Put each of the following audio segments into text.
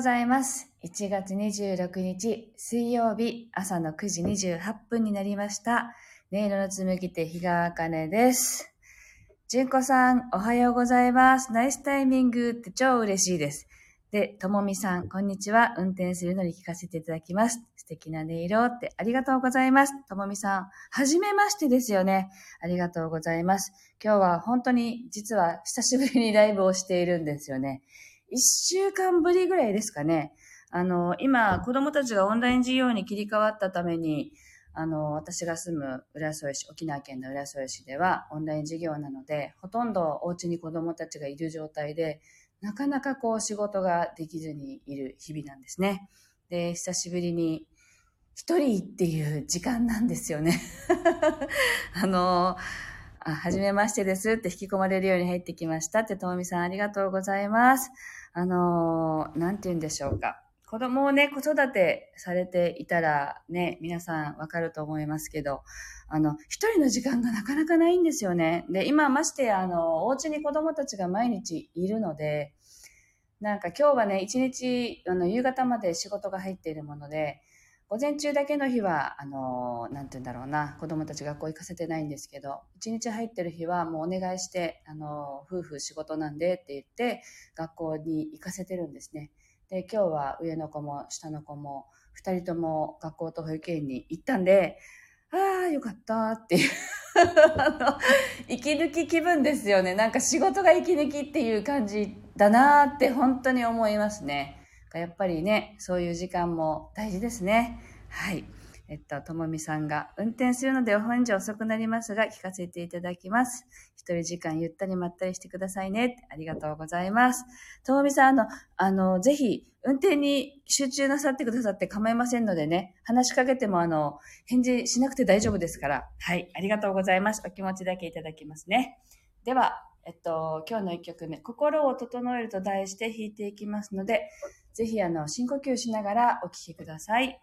ございます。1月26日水曜日朝の9時28分になりました。音色の紡ぎ手日川茜です。純子さん、おはようございます。ナイスタイミングって超嬉しいです。で、ともみさん、こんにちは。運転するのに聞かせていただきます。素敵な音色ってありがとうございます。ともみさん、はじめましてですよね。ありがとうございます。今日は本当に実は久しぶりにライブをしているんですよね。一週間ぶりぐらいですかね。あの、今、子供たちがオンライン授業に切り替わったために、あの、私が住む浦添市、沖縄県の浦添市ではオンライン授業なので、ほとんどお家に子供たちがいる状態で、なかなかこう仕事ができずにいる日々なんですね。で、久しぶりに一人っていう時間なんですよね。あの、はじめましてですって引き込まれるように入ってきましたって、ともみさんありがとうございます。あの、なんて言うんでしょうか。子供をね、子育てされていたらね、皆さんわかると思いますけど、あの、一人の時間がなかなかないんですよね。で、今まして、あの、お家に子供たちが毎日いるので、なんか今日はね、一日、あの、夕方まで仕事が入っているもので、午前中だけの日は、あの、なんて言うんだろうな、子供たち学校行かせてないんですけど、一日入ってる日はもうお願いして、あの、夫婦仕事なんでって言って、学校に行かせてるんですね。で、今日は上の子も下の子も、二人とも学校と保育園に行ったんで、ああ、よかったっていう あの、息抜き気分ですよね。なんか仕事が息抜きっていう感じだなーって本当に思いますね。やっぱりね、そういう時間も大事ですね。はい。えっと、ともみさんが、運転するのでお本日遅くなりますが、聞かせていただきます。一人時間ゆったりまったりしてくださいね。ありがとうございます。ともみさん、あの、あの、ぜひ、運転に集中なさってくださって構いませんのでね、話しかけても、あの、返事しなくて大丈夫ですから。はい。ありがとうございます。お気持ちだけいただきますね。では、えっと、今日の一曲目、心を整えると題して弾いていきますので、ぜひ、あの、深呼吸しながらお聞きください。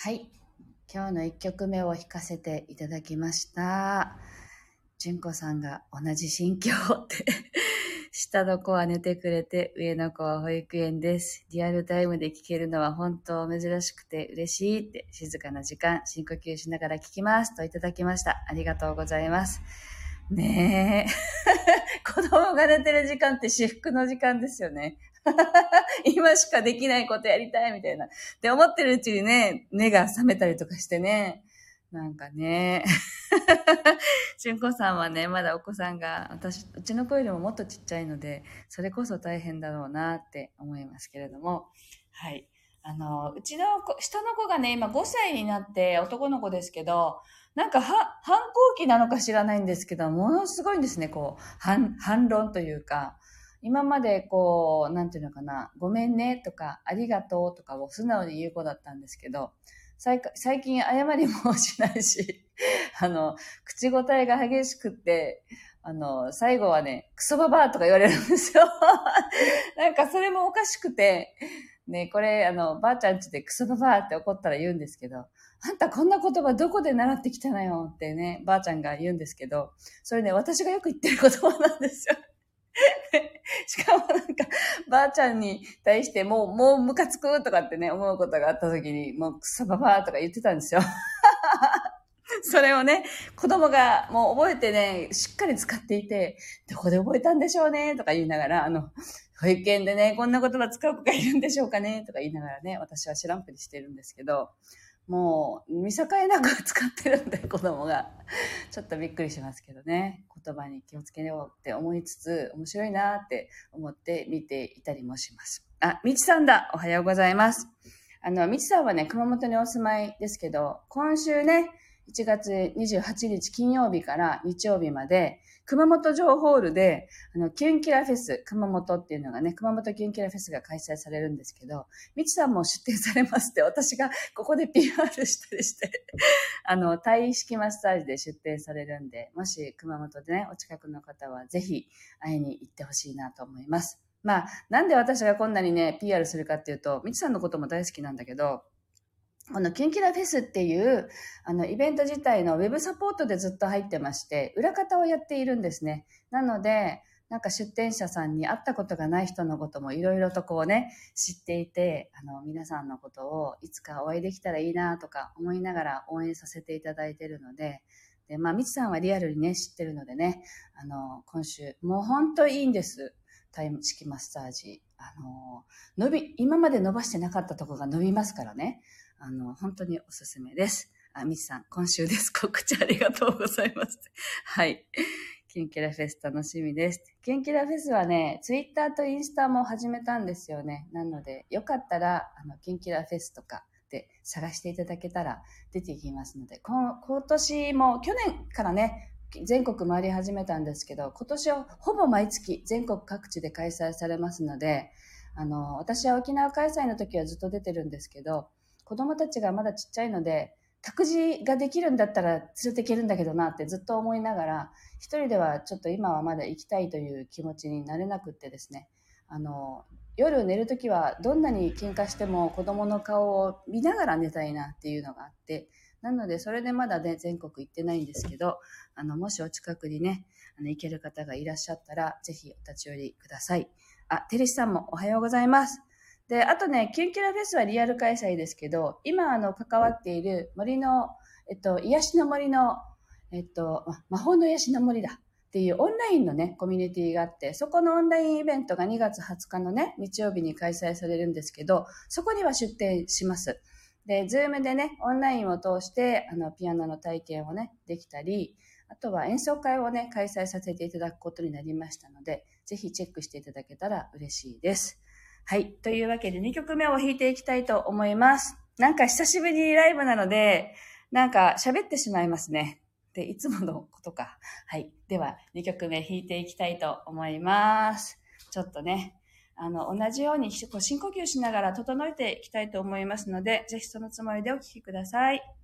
はい今日の1曲目を弾かせていただきました。純子さんが同じ心境って 下の子は寝てくれて、上の子は保育園です。リアルタイムで聞けるのは本当珍しくて嬉しいって、静かな時間、深呼吸しながら聞きますといただきました。ありがとうございます。ねえ。子供が寝てる時間って至福の時間ですよね。今しかできないことやりたいみたいな。って思ってるうちにね、目が覚めたりとかしてね。なんかね。んこさんはね、まだお子さんが、私、うちの子よりももっとちっちゃいので、それこそ大変だろうなって思いますけれども、はい。あの、うちの子、下の子がね、今5歳になって男の子ですけど、なんかは、反抗期なのか知らないんですけど、ものすごいんですね、こう、反、反論というか、今までこう、なんていうのかな、ごめんねとか、ありがとうとかを素直に言う子だったんですけど、最近謝りもしないし、あの、口答えが激しくって、あの、最後はね、クソババアとか言われるんですよ。なんかそれもおかしくて、ね、これ、あの、ばあちゃんちでクソババアって怒ったら言うんですけど、あんたこんな言葉どこで習ってきたのよってね、ばあちゃんが言うんですけど、それね、私がよく言ってる言葉なんですよ。しかもなんか、ばあちゃんに対してもう、もうムカつくとかってね、思うことがあった時に、もうクソババアとか言ってたんですよ。それをね、子供がもう覚えてね、しっかり使っていて、どこで覚えたんでしょうねとか言いながら、あの、保育園でね、こんな言葉使う子がいるんでしょうかねとか言いながらね、私は知らんぷりしてるんですけど、もう、見境なく使ってるんで、子供が。ちょっとびっくりしますけどね。言葉に気をつけようって思いつつ、面白いなって思って見ていたりもします。あ、みちさんだおはようございます。あの、みちさんはね、熊本にお住まいですけど、今週ね、1月28日金曜日から日曜日まで、熊本城ホールで、あの、キュンキラフェス、熊本っていうのがね、熊本キュンキラフェスが開催されるんですけど、みちさんも出展されますって、私がここで PR したりしてあの、体式マッサージで出展されるんで、もし熊本でね、お近くの方はぜひ会いに行ってほしいなと思います。まあ、なんで私がこんなにね、PR するかっていうと、みちさんのことも大好きなんだけど、このキンキラフェスっていう、あの、イベント自体のウェブサポートでずっと入ってまして、裏方をやっているんですね。なので、なんか出店者さんに会ったことがない人のこともいろいろとこうね、知っていて、あの、皆さんのことをいつかお会いできたらいいなとか思いながら応援させていただいているので、で、まあ、みちさんはリアルにね、知ってるのでね、あの、今週、もう本当いいんです。タイム式マッサージ。あの、伸び、今まで伸ばしてなかったところが伸びますからね。あの、本当におすすめです。あ、みちさん、今週です。告知ありがとうございます。はい。キンキラフェス楽しみです。キンキラフェスはね、ツイッターとインスタも始めたんですよね。なので、よかったら、あの、キンキラフェスとかで探していただけたら出てきますので、今年も、去年からね、全国回り始めたんですけど、今年はほぼ毎月全国各地で開催されますので、あの、私は沖縄開催の時はずっと出てるんですけど、子供たちがまだちっちゃいので、託児ができるんだったら連れていけるんだけどなってずっと思いながら、一人ではちょっと今はまだ行きたいという気持ちになれなくってですね、あの、夜寝るときはどんなに喧嘩しても子供の顔を見ながら寝たいなっていうのがあって、なのでそれでまだね、全国行ってないんですけど、あの、もしお近くにね、あの、行ける方がいらっしゃったら、ぜひお立ち寄りください。あ、テレシさんもおはようございます。で、あとね、キュンキュラフェスはリアル開催ですけど、今、あの、関わっている森の、えっと、癒しの森の、えっと、魔法の癒しの森だっていうオンラインのね、コミュニティがあって、そこのオンラインイベントが2月20日のね、日曜日に開催されるんですけど、そこには出展します。で、 Zoomでね、オンラインを通して、あの、ピアノの体験をね、できたり、あとは演奏会をね、開催させていただくことになりましたので、ぜひチェックしていただけたら嬉しいです。はい。というわけで2曲目を弾いていきたいと思います。なんか久しぶりにライブなので、なんか喋ってしまいますね。で、いつものことか。はい。では、2曲目弾いていきたいと思います。ちょっとね、あの、同じように深呼吸しながら整えていきたいと思いますので、ぜひそのつもりでお聴きください。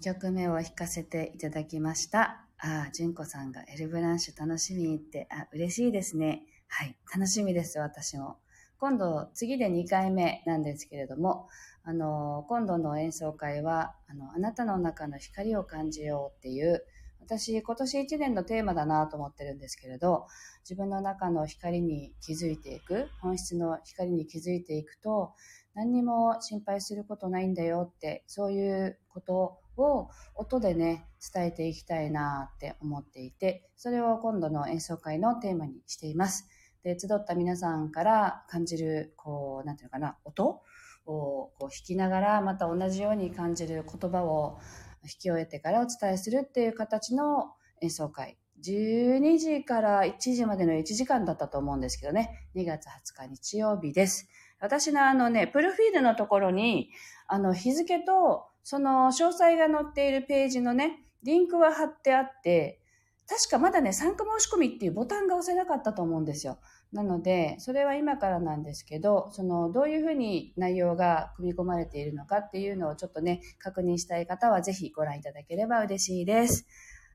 2曲目を弾かせていただきました。ああ、純子さんがエルブランシュ楽しみって、あ、嬉しいですね。はい。楽しみです、私も。今度、次で2回目なんですけれども、あの、今度の演奏会は、あの、あなたの中の光を感じようっていう、私、今年1年のテーマだなと思ってるんですけれど、自分の中の光に気づいていく、本質の光に気づいていくと、何にも心配することないんだよって、そういうことを音でね、伝えていきたいなって思っていて、それを今度の演奏会のテーマにしています。で、集った皆さんから感じる、こう、なんていうのかな、音をこう弾きながら、また同じように感じる言葉を引き終えてからお伝えするっていう形の演奏会。12時から1時までの1時間だったと思うんですけどね。2月20日日曜日です。私のあのね、プロフィールのところに、あの日付とその詳細が載っているページのね、リンクは貼ってあって、確かまだね、参加申し込みっていうボタンが押せなかったと思うんですよ。なので、それは今からなんですけど、その、どういうふうに内容が組み込まれているのかっていうのをちょっとね、確認したい方はぜひご覧いただければ嬉しいです。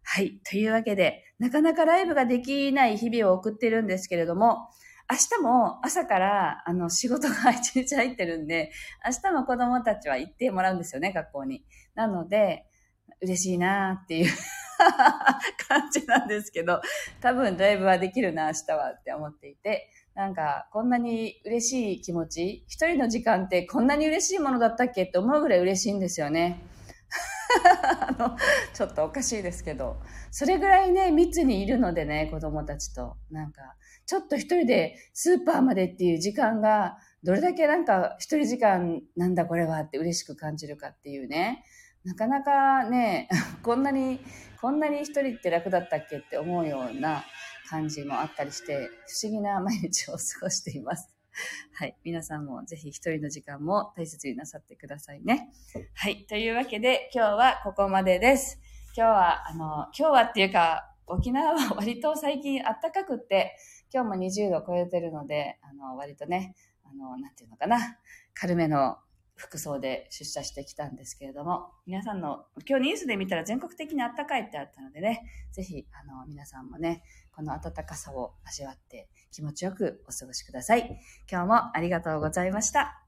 はい。というわけで、なかなかライブができない日々を送ってるんですけれども、明日も朝からあの仕事が一日入ってるんで、明日も子供たちは行ってもらうんですよね、学校に。なので、嬉しいなっていう 感じなんですけど、多分ライブはできるな、明日はって思っていて、なんか、こんなに嬉しい気持ち、一人の時間ってこんなに嬉しいものだったっけって思うぐらい嬉しいんですよね。あの、ちょっとおかしいですけど、それぐらいね、密にいるのでね、子供たちと。なんか、ちょっと一人でスーパーまでっていう時間が、どれだけなんか一人時間なんだこれはって嬉しく感じるかっていうね。なかなかね、こんなに、こんなに一人って楽だったっけって思うような感じもあったりして、不思議な毎日を過ごしています。はい。皆さんもぜひ一人の時間も大切になさってくださいね。はい。というわけで、今日はここまでです。今日は、あの、今日はっていうか、沖縄は 割と最近暖かくって、今日も20度超えてるので、あの、割とね、あの、なんていうのかな、軽めの服装で出社してきたんですけれども、皆さんの、今日ニュースで見たら全国的に暖かいってあったのでね、ぜひ、あの、皆さんもね、この暖かさを味わって気持ちよくお過ごしください。今日もありがとうございました。